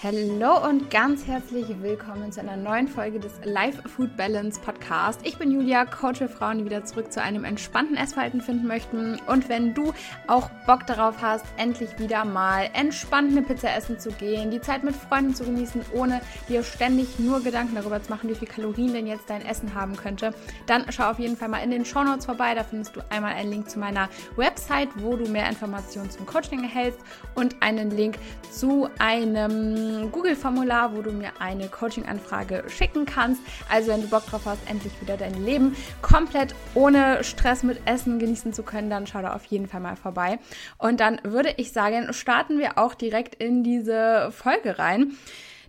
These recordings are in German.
Hallo und ganz herzlich willkommen zu einer neuen Folge des Life Food Balance Podcast. Ich bin Julia, Coach für Frauen, die wieder zurück zu einem entspannten Essverhalten finden möchten. Und wenn du auch Bock darauf hast, endlich wieder mal entspannt eine Pizza essen zu gehen, die Zeit mit Freunden zu genießen, ohne dir ständig nur Gedanken darüber zu machen, wie viel Kalorien denn jetzt dein Essen haben könnte, dann schau auf jeden Fall mal in den Show Notes vorbei. Da findest du einmal einen Link zu meiner Website, wo du mehr Informationen zum Coaching erhältst und einen Link zu einem Google-Formular, wo du mir eine Coaching-Anfrage schicken kannst. Also wenn du Bock drauf hast, endlich wieder dein Leben komplett ohne Stress mit Essen genießen zu können, dann schau da auf jeden Fall mal vorbei. Und dann würde ich sagen, starten wir auch direkt in diese Folge rein.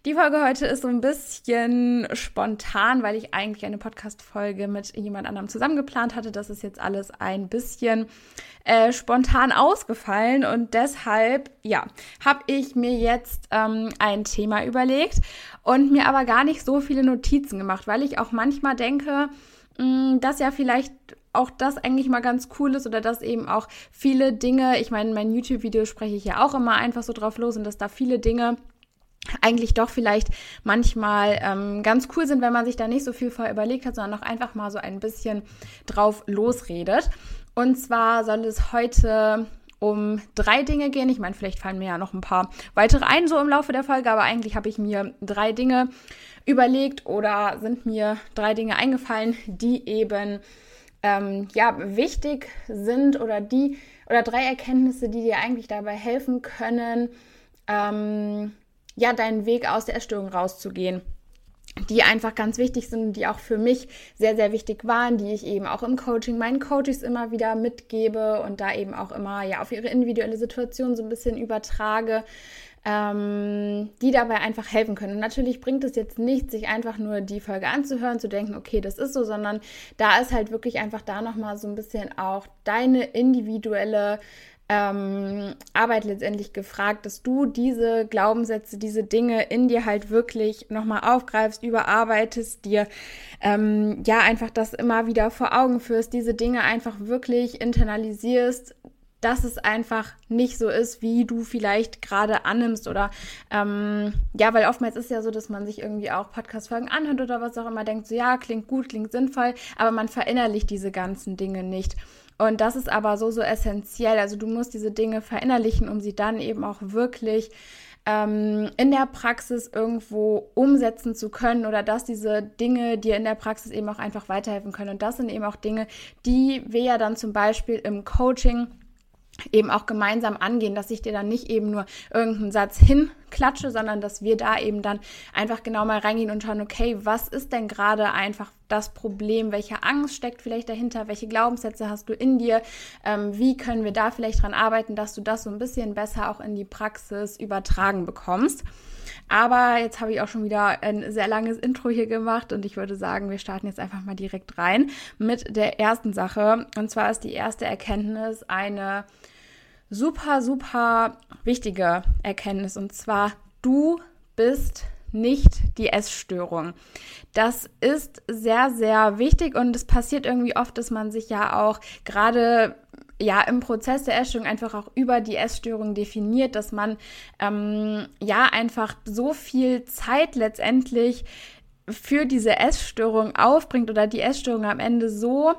Die Folge heute ist so ein bisschen spontan, weil ich eigentlich eine Podcast-Folge mit jemand anderem zusammengeplant hatte. Das ist jetzt alles ein bisschen äh, spontan ausgefallen und deshalb, ja, habe ich mir jetzt ähm, ein Thema überlegt und mir aber gar nicht so viele Notizen gemacht, weil ich auch manchmal denke, mh, mm, dass ja vielleicht auch das eigentlich mal ganz cool ist oder dass eben auch viele Dinge, ich meine, in meinen YouTube-Video spreche ich ja auch immer einfach so drauf los und dass da viele Dinge eigentlich doch vielleicht manchmal ähm, ganz cool sind, wenn man sich da nicht so viel vorher überlegt hat, sondern auch einfach mal so ein bisschen drauf losredet. Und zwar soll es heute um drei Dinge gehen. Ich meine, vielleicht fallen mir ja noch ein paar weitere ein so im Laufe der Folge, aber eigentlich habe ich mir drei Dinge überlegt oder sind mir drei Dinge eingefallen, die eben ähm, ja wichtig sind oder die oder drei Erkenntnisse, die dir eigentlich dabei helfen können, ähm, ja, deinen Weg aus der Essstörung rauszugehen die einfach ganz wichtig sind, die auch für mich sehr, sehr wichtig waren, die ich eben auch im Coaching meinen Coaches immer wieder mitgebe und da eben auch immer ja auf ihre individuelle Situation so ein bisschen übertrage, ähm, die dabei einfach helfen können. Und natürlich bringt es jetzt nicht, sich einfach nur die Folge anzuhören, zu denken, okay, das ist so, sondern da ist halt wirklich einfach da nochmal so ein bisschen auch deine individuelle ähm, Arbeit letztendlich gefragt, dass du diese Glaubenssätze, diese Dinge in dir halt wirklich nochmal aufgreifst, überarbeitest, dir ähm, ja einfach das immer wieder vor Augen führst, diese Dinge einfach wirklich internalisierst, dass es einfach nicht so ist, wie du vielleicht gerade annimmst oder ähm, ja, weil oftmals ist ja so, dass man sich irgendwie auch Podcast-Folgen anhört oder was auch immer, denkt so, ja, klingt gut, klingt sinnvoll, aber man verinnerlicht diese ganzen Dinge nicht. Und das ist aber so, so essentiell. Also du musst diese Dinge verinnerlichen, um sie dann eben auch wirklich ähm, in der Praxis irgendwo umsetzen zu können oder dass diese Dinge dir in der Praxis eben auch einfach weiterhelfen können. Und das sind eben auch Dinge, die wir ja dann zum Beispiel im Coaching eben auch gemeinsam angehen, dass ich dir dann nicht eben nur irgendeinen Satz hinklatsche, sondern dass wir da eben dann einfach genau mal reingehen und schauen, okay, was ist denn gerade einfach das Problem, welche Angst steckt vielleicht dahinter, welche Glaubenssätze hast du in dir, ähm, wie können wir da vielleicht dran arbeiten, dass du das so ein bisschen besser auch in die Praxis übertragen bekommst. Aber jetzt habe ich auch schon wieder ein sehr langes Intro hier gemacht und ich würde sagen, wir starten jetzt einfach mal direkt rein mit der ersten Sache. Und zwar ist die erste Erkenntnis eine super, super wichtige Erkenntnis. Und zwar, du bist nicht die Essstörung. Das ist sehr, sehr wichtig und es passiert irgendwie oft, dass man sich ja auch gerade ja im Prozess der Essstörung einfach auch über die Essstörung definiert, dass man ähm, ja einfach so viel Zeit letztendlich für diese Essstörung aufbringt oder die Essstörung am Ende so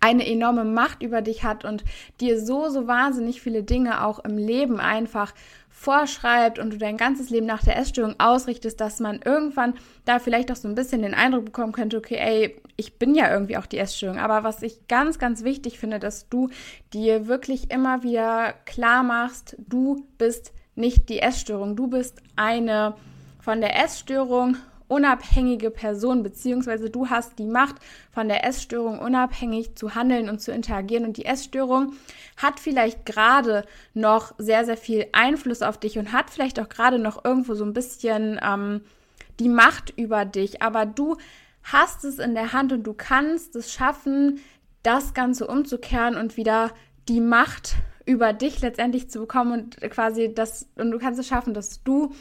eine enorme Macht über dich hat und dir so, so wahnsinnig viele Dinge auch im Leben einfach vorschreibt und du dein ganzes Leben nach der Essstörung ausrichtest, dass man irgendwann da vielleicht auch so ein bisschen den Eindruck bekommen könnte, okay, ey, ich bin ja irgendwie auch die Essstörung. Aber was ich ganz, ganz wichtig finde, dass du dir wirklich immer wieder klar machst, du bist nicht die Essstörung, du bist eine von der Essstörung unabhängige Person, beziehungsweise du hast die Macht, von der Essstörung unabhängig zu handeln und zu interagieren. Und die Essstörung hat vielleicht gerade noch sehr, sehr viel Einfluss auf dich und hat vielleicht auch gerade noch irgendwo so ein bisschen ähm, die Macht über dich. Aber du hast es in der Hand und du kannst es schaffen, das Ganze umzukehren und wieder die Macht über dich letztendlich zu bekommen und quasi das, und du kannst es schaffen, dass du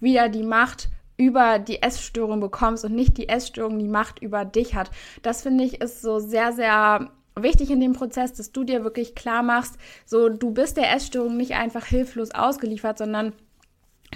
wieder die Macht über die Essstörung bekommst und nicht die Essstörung die Macht über dich hat. Das finde ich ist so sehr, sehr wichtig in dem Prozess, dass du dir wirklich klar machst, so du bist der Essstörung nicht einfach hilflos ausgeliefert, sondern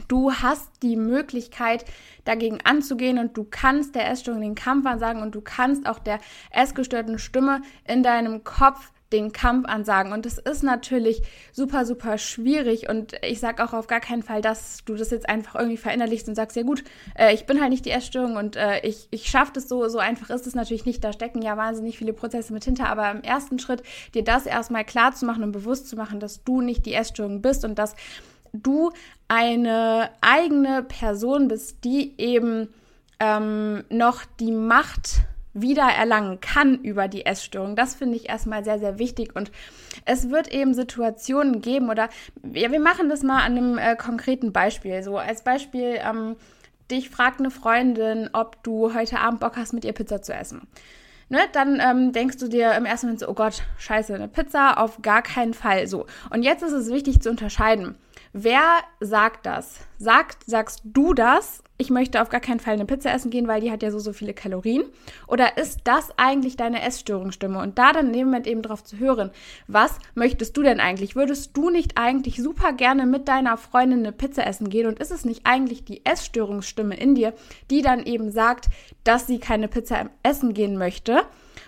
Du hast die Möglichkeit, dagegen anzugehen und du kannst der Essstörung den Kampf ansagen und du kannst auch der essgestörten Stimme in deinem Kopf den Kampf ansagen. Und es ist natürlich super, super schwierig. Und ich sage auch auf gar keinen Fall, dass du das jetzt einfach irgendwie verinnerlichst und sagst, ja gut, äh, ich bin halt nicht die Essstörung und äh, ich, ich schaffe das so. So einfach ist es natürlich nicht. Da stecken ja wahnsinnig viele Prozesse mit hinter. Aber im ersten Schritt, dir das erstmal klar zu machen und bewusst zu machen, dass du nicht die Essstörung bist und dass du eine eigene Person bist, die eben ähm, noch die Macht wieder erlangen kann über die Essstörung. Das finde ich erstmal sehr, sehr wichtig. Und es wird eben Situationen geben oder ja, wir machen das mal an einem äh, konkreten Beispiel. So als Beispiel, ähm, dich fragt eine Freundin, ob du heute Abend Bock hast, mit ihr Pizza zu essen. Ne, dann ähm, denkst du dir im ersten Moment so, oh Gott, scheiße, eine Pizza, auf gar keinen Fall so. Und jetzt ist es wichtig zu unterscheiden. Wer sagt das? Sagt, sagst du das? Ich möchte auf gar keinen Fall eine Pizza essen gehen, weil die hat ja so, so viele Kalorien. Oder ist das eigentlich deine Essstörungsstimme? Und da dann in dem Moment eben drauf zu hören, was möchtest du denn eigentlich? Würdest du nicht eigentlich super gerne mit deiner Freundin eine Pizza essen gehen? Und ist es nicht eigentlich die Essstörungsstimme in dir, die dann eben sagt, dass sie keine Pizza essen gehen möchte?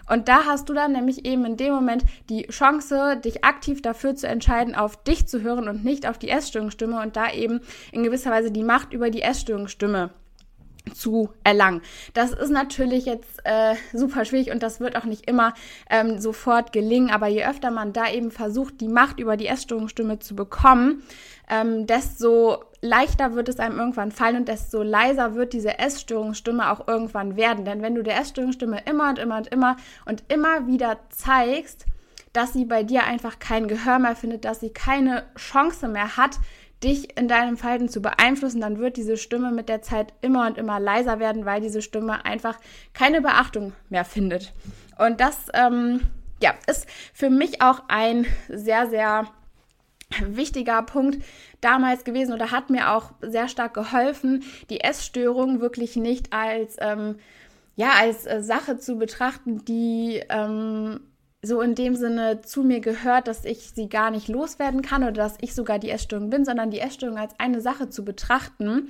Und da hast du dann nämlich eben in dem Moment die Chance, dich aktiv dafür zu entscheiden, auf dich zu hören und nicht auf die Essstörungsstimme und da eben in gewisser Weise die Macht über die Essstörungsstimme zu erlangen. Das ist natürlich jetzt äh, super schwierig und das wird auch nicht immer ähm, sofort gelingen, aber je öfter man da eben versucht, die Macht über die Essstörungsstimme zu bekommen, ähm, desto leichter wird es einem irgendwann fallen und desto leiser wird diese Essstörungsstimme auch irgendwann werden. Denn wenn du der Essstörungsstimme immer und immer und immer und immer wieder zeigst, dass sie bei dir einfach kein Gehör mehr findet, dass sie keine Chance mehr hat, dich in deinem Verhalten zu beeinflussen, dann wird diese Stimme mit der Zeit immer und immer leiser werden, weil diese Stimme einfach keine Beachtung mehr findet. Und das ähm, ja, ist für mich auch ein sehr, sehr wichtiger Punkt damals gewesen oder hat mir auch sehr stark geholfen, die Essstörung wirklich nicht als, ähm, ja, als äh, Sache zu betrachten, die ähm, so in dem Sinne zu mir gehört, dass ich sie gar nicht loswerden kann oder dass ich sogar die Essstörung bin, sondern die Essstörung als eine Sache zu betrachten,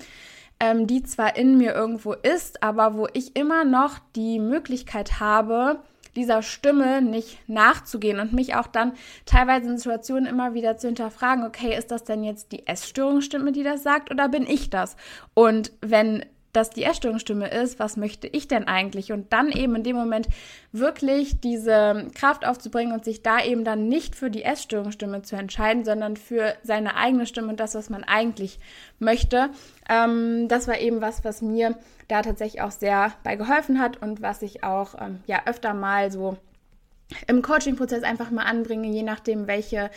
ähm, die zwar in mir irgendwo ist, aber wo ich immer noch die Möglichkeit habe, dieser Stimme nicht nachzugehen und mich auch dann teilweise in Situationen immer wieder zu hinterfragen, okay, ist das denn jetzt die Essstörungsstimme, die das sagt oder bin ich das? Und wenn das die Essstörungsstimme ist, was möchte ich denn eigentlich? Und dann eben in dem Moment wirklich diese Kraft aufzubringen und sich da eben dann nicht für die Essstörungsstimme zu entscheiden, sondern für seine eigene Stimme und das, was man eigentlich möchte. Ähm, das war eben was, was mir da tatsächlich auch sehr bei geholfen hat und was ich auch ähm, ja öfter mal so im Coaching-Prozess einfach mal anbringe, je nachdem, welche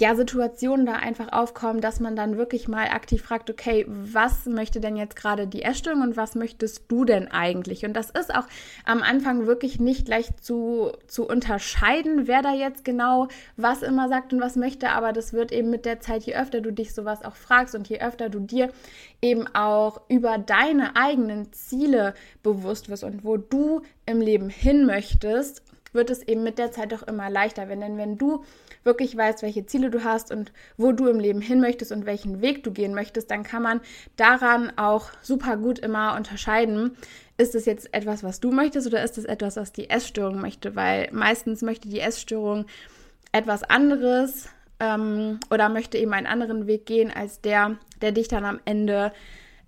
ja, Situationen da einfach aufkommen, dass man dann wirklich mal aktiv fragt, okay, was möchte denn jetzt gerade die Essstörung und was möchtest du denn eigentlich? Und das ist auch am Anfang wirklich nicht leicht zu, zu unterscheiden, wer da jetzt genau was immer sagt und was möchte, aber das wird eben mit der Zeit, je öfter du dich sowas auch fragst und je öfter du dir eben auch über deine eigenen Ziele bewusst wirst und wo du im Leben hin möchtest, wird es eben mit der Zeit auch immer leichter. Denn wenn du wirklich weißt, welche Ziele du hast und wo du im Leben hin möchtest und welchen Weg du gehen möchtest, dann kann man daran auch super gut immer unterscheiden, ist es jetzt etwas, was du möchtest oder ist es etwas, was die Essstörung möchte? Weil meistens möchte die Essstörung etwas anderes ähm, oder möchte eben einen anderen Weg gehen als der, der dich dann am Ende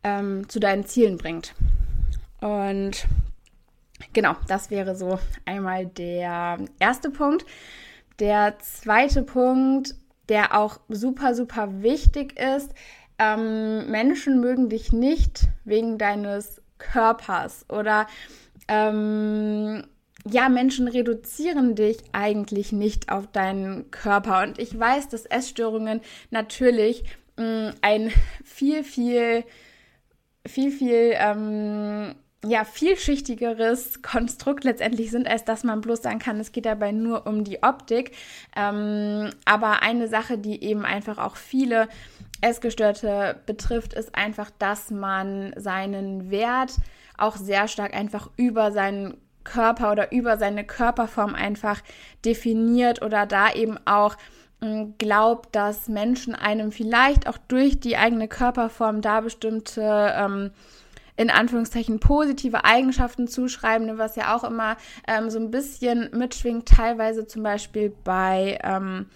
ähm, zu deinen Zielen bringt. Und genau, das wäre so einmal der erste Punkt. Der zweite Punkt, der auch super, super wichtig ist, ähm, Menschen mögen dich nicht wegen deines Körpers oder ähm, ja, Menschen reduzieren dich eigentlich nicht auf deinen Körper. Und ich weiß, dass Essstörungen natürlich mh, mm, ein viel, viel, viel, viel ähm, ja, vielschichtigeres Konstrukt letztendlich sind, als dass man bloß sagen kann, es geht dabei nur um die Optik. Ähm, aber eine Sache, die eben einfach auch viele Essgestörte betrifft, ist einfach, dass man seinen Wert auch sehr stark einfach über seinen Körper oder über seine Körperform einfach definiert oder da eben auch mm, glaubt, dass Menschen einem vielleicht auch durch die eigene Körperform da bestimmte ähm, in Anführungszeichen positive Eigenschaften zuschreiben, was ja auch immer ähm, so ein bisschen mitschwingt, teilweise zum Beispiel bei ähm,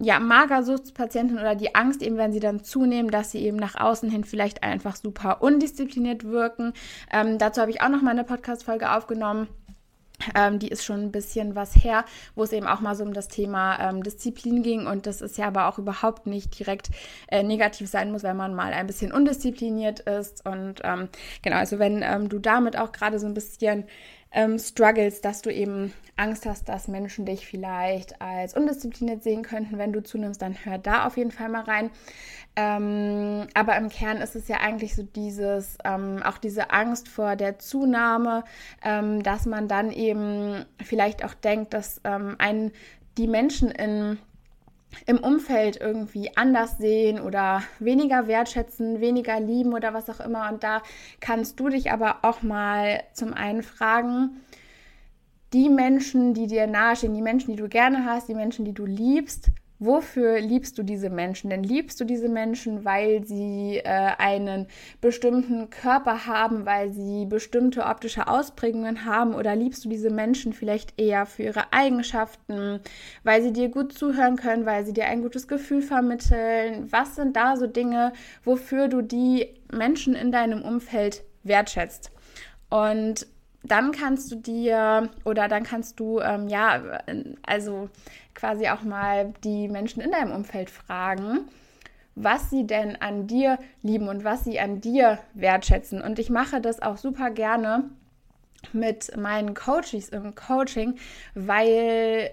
ja, Magersuchtspatienten oder die Angst eben, wenn sie dann zunehmen, dass sie eben nach außen hin vielleicht einfach super undiszipliniert wirken. Ähm, dazu habe ich auch noch mal eine Podcast-Folge aufgenommen. Ähm, die ist schon ein bisschen was her, wo es eben auch mal so um das Thema ähm, Disziplin ging. Und das ist ja aber auch überhaupt nicht direkt äh, negativ sein muss, wenn man mal ein bisschen undiszipliniert ist. Und ähm, genau, also wenn ähm, du damit auch gerade so ein bisschen ähm, struggles, dass du eben Angst hast, dass Menschen dich vielleicht als undiszipliniert sehen könnten, wenn du zunimmst, dann hör da auf jeden Fall mal rein. Ähm, aber im Kern ist es ja eigentlich so dieses, ähm, auch diese Angst vor der Zunahme, ähm, dass man dann eben vielleicht auch denkt, dass ähm, einen die Menschen in im Umfeld irgendwie anders sehen oder weniger wertschätzen, weniger lieben oder was auch immer. Und da kannst du dich aber auch mal zum einen fragen, die Menschen, die dir nahestehen, die Menschen, die du gerne hast, die Menschen, die du liebst, Wofür liebst du diese Menschen? Denn liebst du diese Menschen, weil sie äh, einen bestimmten Körper haben, weil sie bestimmte optische Ausprägungen haben? Oder liebst du diese Menschen vielleicht eher für ihre Eigenschaften, weil sie dir gut zuhören können, weil sie dir ein gutes Gefühl vermitteln? Was sind da so Dinge, wofür du die Menschen in deinem Umfeld wertschätzt? Und dann kannst du dir oder dann kannst du ähm, ja also quasi auch mal die Menschen in deinem Umfeld fragen, was sie denn an dir lieben und was sie an dir wertschätzen. Und ich mache das auch super gerne mit meinen Coaches im Coaching, weil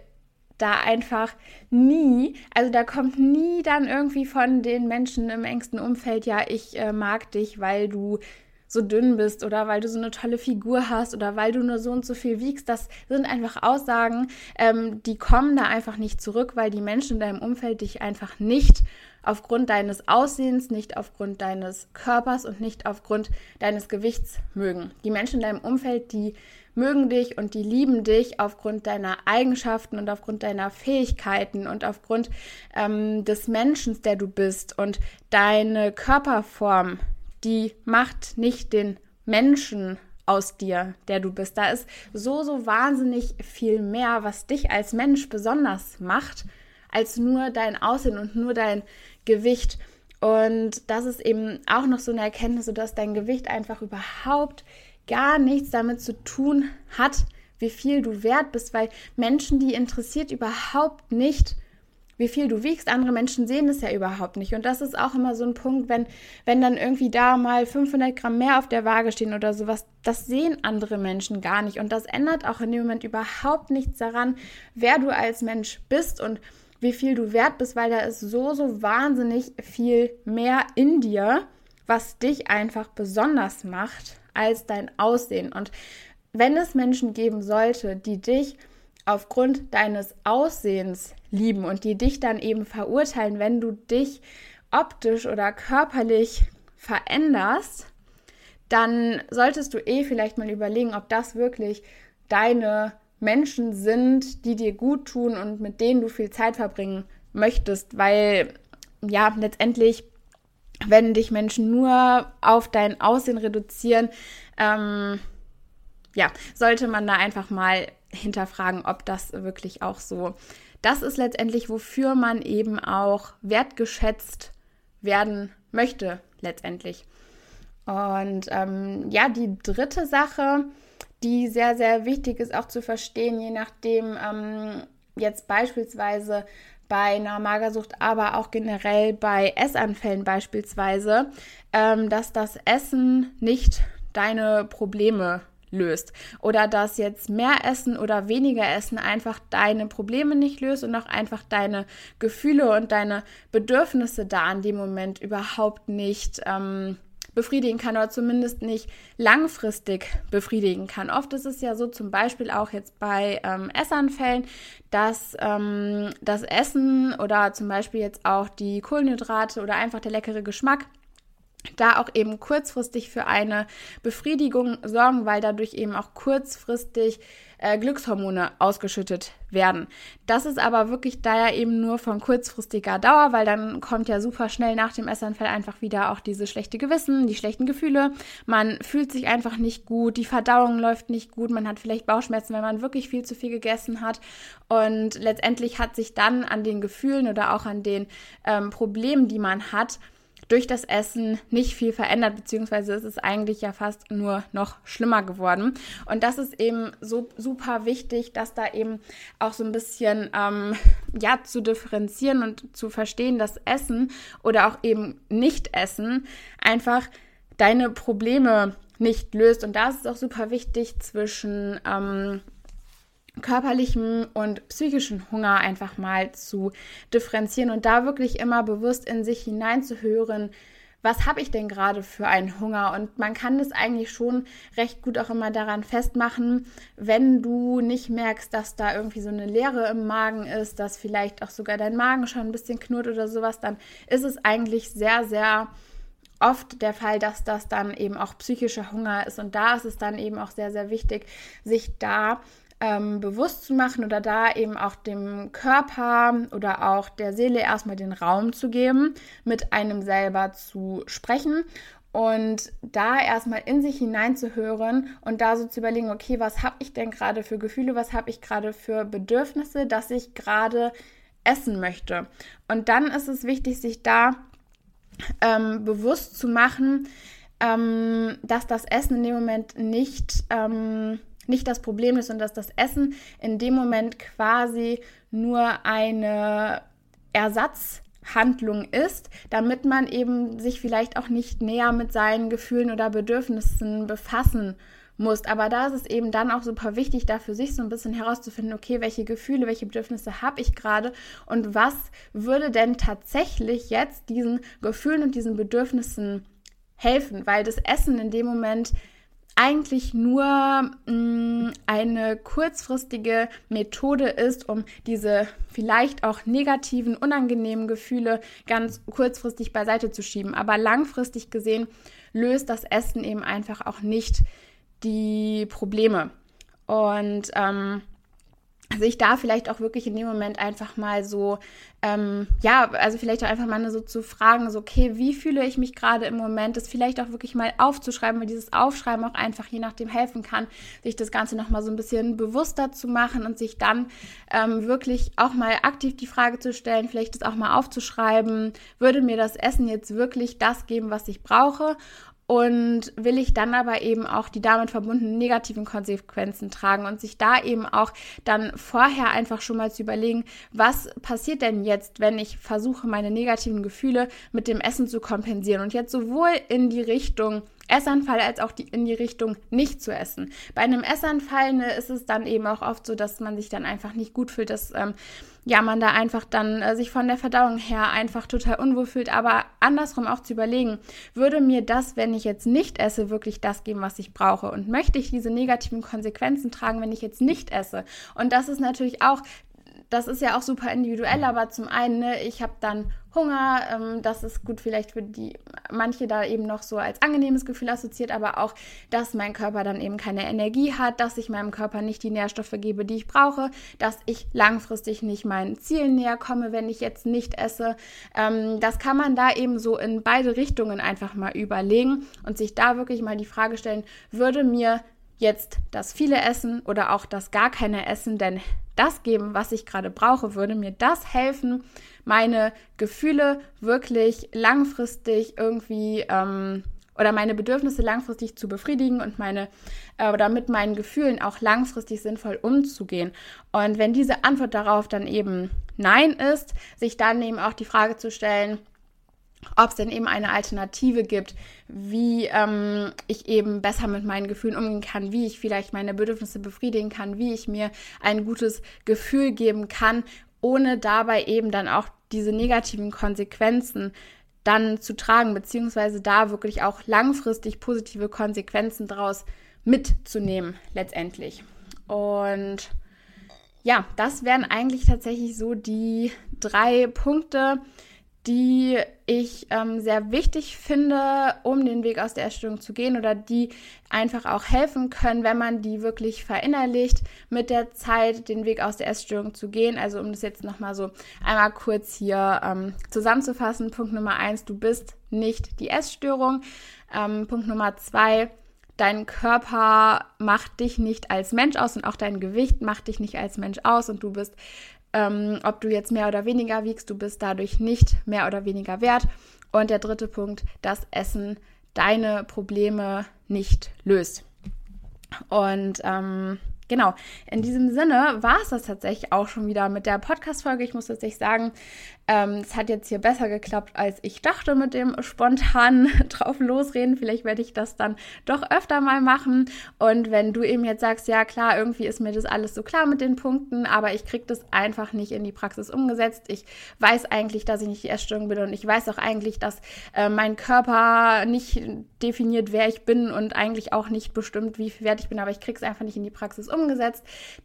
da einfach nie, also da kommt nie dann irgendwie von den Menschen im engsten Umfeld, ja, ich äh, mag dich, weil du so dünn bist oder weil du so eine tolle Figur hast oder weil du nur so und so viel wiegst. Das sind einfach Aussagen, ähm, die kommen da einfach nicht zurück, weil die Menschen in deinem Umfeld dich einfach nicht aufgrund deines Aussehens, nicht aufgrund deines Körpers und nicht aufgrund deines Gewichts mögen. Die Menschen in deinem Umfeld, die mögen dich und die lieben dich aufgrund deiner Eigenschaften und aufgrund deiner Fähigkeiten und aufgrund ähm, des Menschen, der du bist und deine Körperform, die macht nicht den Menschen aus dir, der du bist. Da ist so, so wahnsinnig viel mehr, was dich als Mensch besonders macht, als nur dein Aussehen und nur dein Gewicht. Und das ist eben auch noch so eine Erkenntnis, dass dein Gewicht einfach überhaupt gar nichts damit zu tun hat, wie viel du wert bist, weil Menschen, die interessiert überhaupt nicht, wie viel du wiegst. Andere Menschen sehen es ja überhaupt nicht. Und das ist auch immer so ein Punkt, wenn, wenn dann irgendwie da mal 500 Gramm mehr auf der Waage stehen oder sowas, das sehen andere Menschen gar nicht. Und das ändert auch in dem Moment überhaupt nichts daran, wer du als Mensch bist und wie viel du wert bist, weil da ist so, so wahnsinnig viel mehr in dir, was dich einfach besonders macht als dein Aussehen. Und wenn es Menschen geben sollte, die dich aufgrund deines Aussehens lieben und die dich dann eben verurteilen, wenn du dich optisch oder körperlich veränderst, dann solltest du eh vielleicht mal überlegen, ob das wirklich deine Menschen sind, die dir gut tun und mit denen du viel Zeit verbringen möchtest, weil ja, letztendlich, wenn dich Menschen nur auf dein Aussehen reduzieren, ähm, ja, sollte man da einfach mal hinterfragen, ob das wirklich auch so das ist letztendlich, wofür man eben auch wertgeschätzt werden möchte, letztendlich. Und ähm, ja, die dritte Sache, die sehr, sehr wichtig ist auch zu verstehen, je nachdem ähm, jetzt beispielsweise bei einer Magersucht, aber auch generell bei Essanfällen beispielsweise, ähm, dass das Essen nicht deine Probleme löst. Oder dass jetzt mehr Essen oder weniger Essen einfach deine Probleme nicht löst und auch einfach deine Gefühle und deine Bedürfnisse da in dem Moment überhaupt nicht ähm, befriedigen kann oder zumindest nicht langfristig befriedigen kann. Oft ist es ja so, zum Beispiel auch jetzt bei ähm, Essanfällen, dass ähm, das Essen oder zum Beispiel jetzt auch die Kohlenhydrate oder einfach der leckere Geschmack da auch eben kurzfristig für eine Befriedigung sorgen, weil dadurch eben auch kurzfristig äh, Glückshormone ausgeschüttet werden. Das ist aber wirklich da ja eben nur von kurzfristiger Dauer, weil dann kommt ja super schnell nach dem Essanfall einfach wieder auch diese schlechte Gewissen, die schlechten Gefühle. Man fühlt sich einfach nicht gut, die Verdauung läuft nicht gut, man hat vielleicht Bauchschmerzen, wenn man wirklich viel zu viel gegessen hat. Und letztendlich hat sich dann an den Gefühlen oder auch an den ähm, Problemen, die man hat, durch das Essen nicht viel verändert, beziehungsweise ist es eigentlich ja fast nur noch schlimmer geworden. Und das ist eben so super wichtig, dass da eben auch so ein bisschen ähm, ja zu differenzieren und zu verstehen, dass Essen oder auch eben Nicht-Essen einfach deine Probleme nicht löst. Und da ist es auch super wichtig zwischen ähm, körperlichen und psychischen Hunger einfach mal zu differenzieren und da wirklich immer bewusst in sich hineinzuhören, was habe ich denn gerade für einen Hunger? Und man kann das eigentlich schon recht gut auch immer daran festmachen, wenn du nicht merkst, dass da irgendwie so eine Leere im Magen ist, dass vielleicht auch sogar dein Magen schon ein bisschen knurrt oder sowas, dann ist es eigentlich sehr, sehr oft der Fall, dass das dann eben auch psychischer Hunger ist. Und da ist es dann eben auch sehr, sehr wichtig, sich da ähm, bewusst zu machen oder da eben auch dem Körper oder auch der Seele erstmal den Raum zu geben, mit einem selber zu sprechen und da erstmal in sich hineinzuhören und da so zu überlegen, okay, was habe ich denn gerade für Gefühle, was habe ich gerade für Bedürfnisse, dass ich gerade essen möchte. Und dann ist es wichtig, sich da ähm, bewusst zu machen, ähm, dass das Essen in dem Moment nicht ähm, nicht das Problem ist und dass das Essen in dem Moment quasi nur eine Ersatzhandlung ist, damit man eben sich vielleicht auch nicht näher mit seinen Gefühlen oder Bedürfnissen befassen muss. Aber da ist es eben dann auch super wichtig, da für sich so ein bisschen herauszufinden, okay, welche Gefühle, welche Bedürfnisse habe ich gerade und was würde denn tatsächlich jetzt diesen Gefühlen und diesen Bedürfnissen helfen, weil das Essen in dem Moment eigentlich nur mh, mm, eine kurzfristige Methode ist, um diese vielleicht auch negativen, unangenehmen Gefühle ganz kurzfristig beiseite zu schieben. Aber langfristig gesehen löst das Essen eben einfach auch nicht die Probleme. Und ähm, sich da vielleicht auch wirklich in dem Moment einfach mal so, ähm, ja, also vielleicht auch einfach mal so zu fragen, so, okay, wie fühle ich mich gerade im Moment, das vielleicht auch wirklich mal aufzuschreiben, weil dieses Aufschreiben auch einfach je nachdem helfen kann, sich das Ganze nochmal so ein bisschen bewusster zu machen und sich dann ähm, wirklich auch mal aktiv die Frage zu stellen, vielleicht das auch mal aufzuschreiben, würde mir das Essen jetzt wirklich das geben, was ich brauche? Und will ich dann aber eben auch die damit verbundenen negativen Konsequenzen tragen und sich da eben auch dann vorher einfach schon mal zu überlegen, was passiert denn jetzt, wenn ich versuche, meine negativen Gefühle mit dem Essen zu kompensieren und jetzt sowohl in die Richtung Essanfall als auch die, in die Richtung nicht zu essen. Bei einem Essanfall ne, ist es dann eben auch oft so, dass man sich dann einfach nicht gut fühlt, dass ähm, ja, man da einfach dann äh, sich von der Verdauung her einfach total unwohl fühlt. Aber andersrum auch zu überlegen, würde mir das, wenn ich jetzt nicht esse, wirklich das geben, was ich brauche? Und möchte ich diese negativen Konsequenzen tragen, wenn ich jetzt nicht esse? Und das ist natürlich auch das ist ja auch super individuell, aber zum einen, ne, ich habe dann Hunger, ähm, das ist gut vielleicht für die manche da eben noch so als angenehmes Gefühl assoziiert, aber auch, dass mein Körper dann eben keine Energie hat, dass ich meinem Körper nicht die Nährstoffe gebe, die ich brauche, dass ich langfristig nicht meinen Zielen näher komme, wenn ich jetzt nicht esse. Ähm, das kann man da eben so in beide Richtungen einfach mal überlegen und sich da wirklich mal die Frage stellen, würde mir jetzt das viele Essen oder auch das gar keine Essen denn das geben, was ich gerade brauche, würde mir das helfen, meine Gefühle wirklich langfristig irgendwie ähm, oder meine Bedürfnisse langfristig zu befriedigen und meine äh, oder mit meinen Gefühlen auch langfristig sinnvoll umzugehen. Und wenn diese Antwort darauf dann eben Nein ist, sich dann eben auch die Frage zu stellen, ob es denn eben eine Alternative gibt, wie ähm, ich eben besser mit meinen Gefühlen umgehen kann, wie ich vielleicht meine Bedürfnisse befriedigen kann, wie ich mir ein gutes Gefühl geben kann, ohne dabei eben dann auch diese negativen Konsequenzen dann zu tragen, beziehungsweise da wirklich auch langfristig positive Konsequenzen daraus mitzunehmen, letztendlich. Und ja, das wären eigentlich tatsächlich so die drei Punkte, die ich ähm, sehr wichtig finde, um den Weg aus der Essstörung zu gehen oder die einfach auch helfen können, wenn man die wirklich verinnerlicht, mit der Zeit den Weg aus der Essstörung zu gehen. Also um das jetzt nochmal so einmal kurz hier ähm, zusammenzufassen. Punkt Nummer eins, du bist nicht die Essstörung. Ähm, Punkt Nummer zwei, dein Körper macht dich nicht als Mensch aus und auch dein Gewicht macht dich nicht als Mensch aus und du bist ähm, ob du jetzt mehr oder weniger wiegst, du bist dadurch nicht mehr oder weniger wert. Und der dritte Punkt, dass Essen deine Probleme nicht löst. Und ähm, genau, in diesem Sinne war es das tatsächlich auch schon wieder mit der Podcast-Folge. Ich muss tatsächlich sagen, ähm, es hat jetzt hier besser geklappt, als ich dachte mit dem spontanen drauf losreden. Vielleicht werde ich das dann doch öfter mal machen. Und wenn du eben jetzt sagst, ja klar, irgendwie ist mir das alles so klar mit den Punkten, aber ich kriege das einfach nicht in die Praxis umgesetzt. Ich weiß eigentlich, dass ich nicht die Essstörung bin und ich weiß auch eigentlich, dass äh, mein Körper nicht definiert, wer ich bin und eigentlich auch nicht bestimmt, wie viel wert ich bin, aber ich kriege es einfach nicht in die Praxis umgesetzt.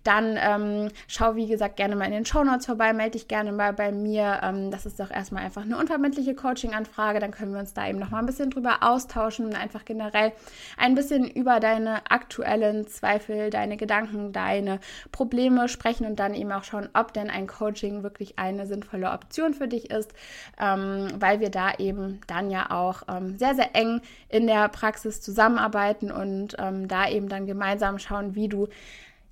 Dann ähm, schau, wie gesagt, gerne mal in den Show Notes vorbei, melde dich gerne mal bei mir. Ähm, das ist doch erstmal einfach eine unverbindliche Coaching-Anfrage. Dann können wir uns da eben nochmal ein bisschen drüber austauschen und einfach generell ein bisschen über deine aktuellen Zweifel, deine Gedanken, deine Probleme sprechen und dann eben auch schauen, ob denn ein Coaching wirklich eine sinnvolle Option für dich ist, ähm, weil wir da eben dann ja auch ähm, sehr, sehr eng in der Praxis zusammenarbeiten und ähm, da eben dann gemeinsam schauen, wie du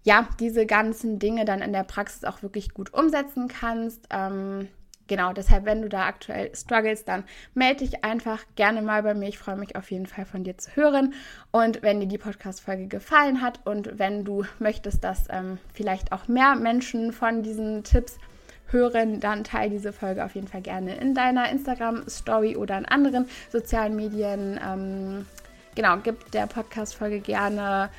ja, diese ganzen Dinge dann in der Praxis auch wirklich gut umsetzen kannst. Ähm, genau, deshalb, wenn du da aktuell struggles, dann melde dich einfach gerne mal bei mir. Ich freue mich auf jeden Fall von dir zu hören. Und wenn dir die Podcast-Folge gefallen hat und wenn du möchtest, dass ähm, vielleicht auch mehr Menschen von diesen Tipps hören, dann teile diese Folge auf jeden Fall gerne in deiner Instagram-Story oder in anderen sozialen Medien. Ähm, genau, gib der Podcast-Folge gerne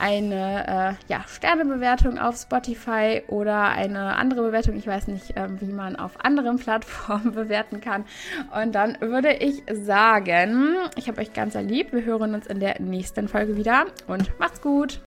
eine äh, ja, Sternebewertung auf Spotify oder eine andere Bewertung. Ich weiß nicht, äh, wie man auf anderen Plattformen bewerten kann. Und dann würde ich sagen, ich habe euch ganz lieb. Wir hören uns in der nächsten Folge wieder und macht's gut.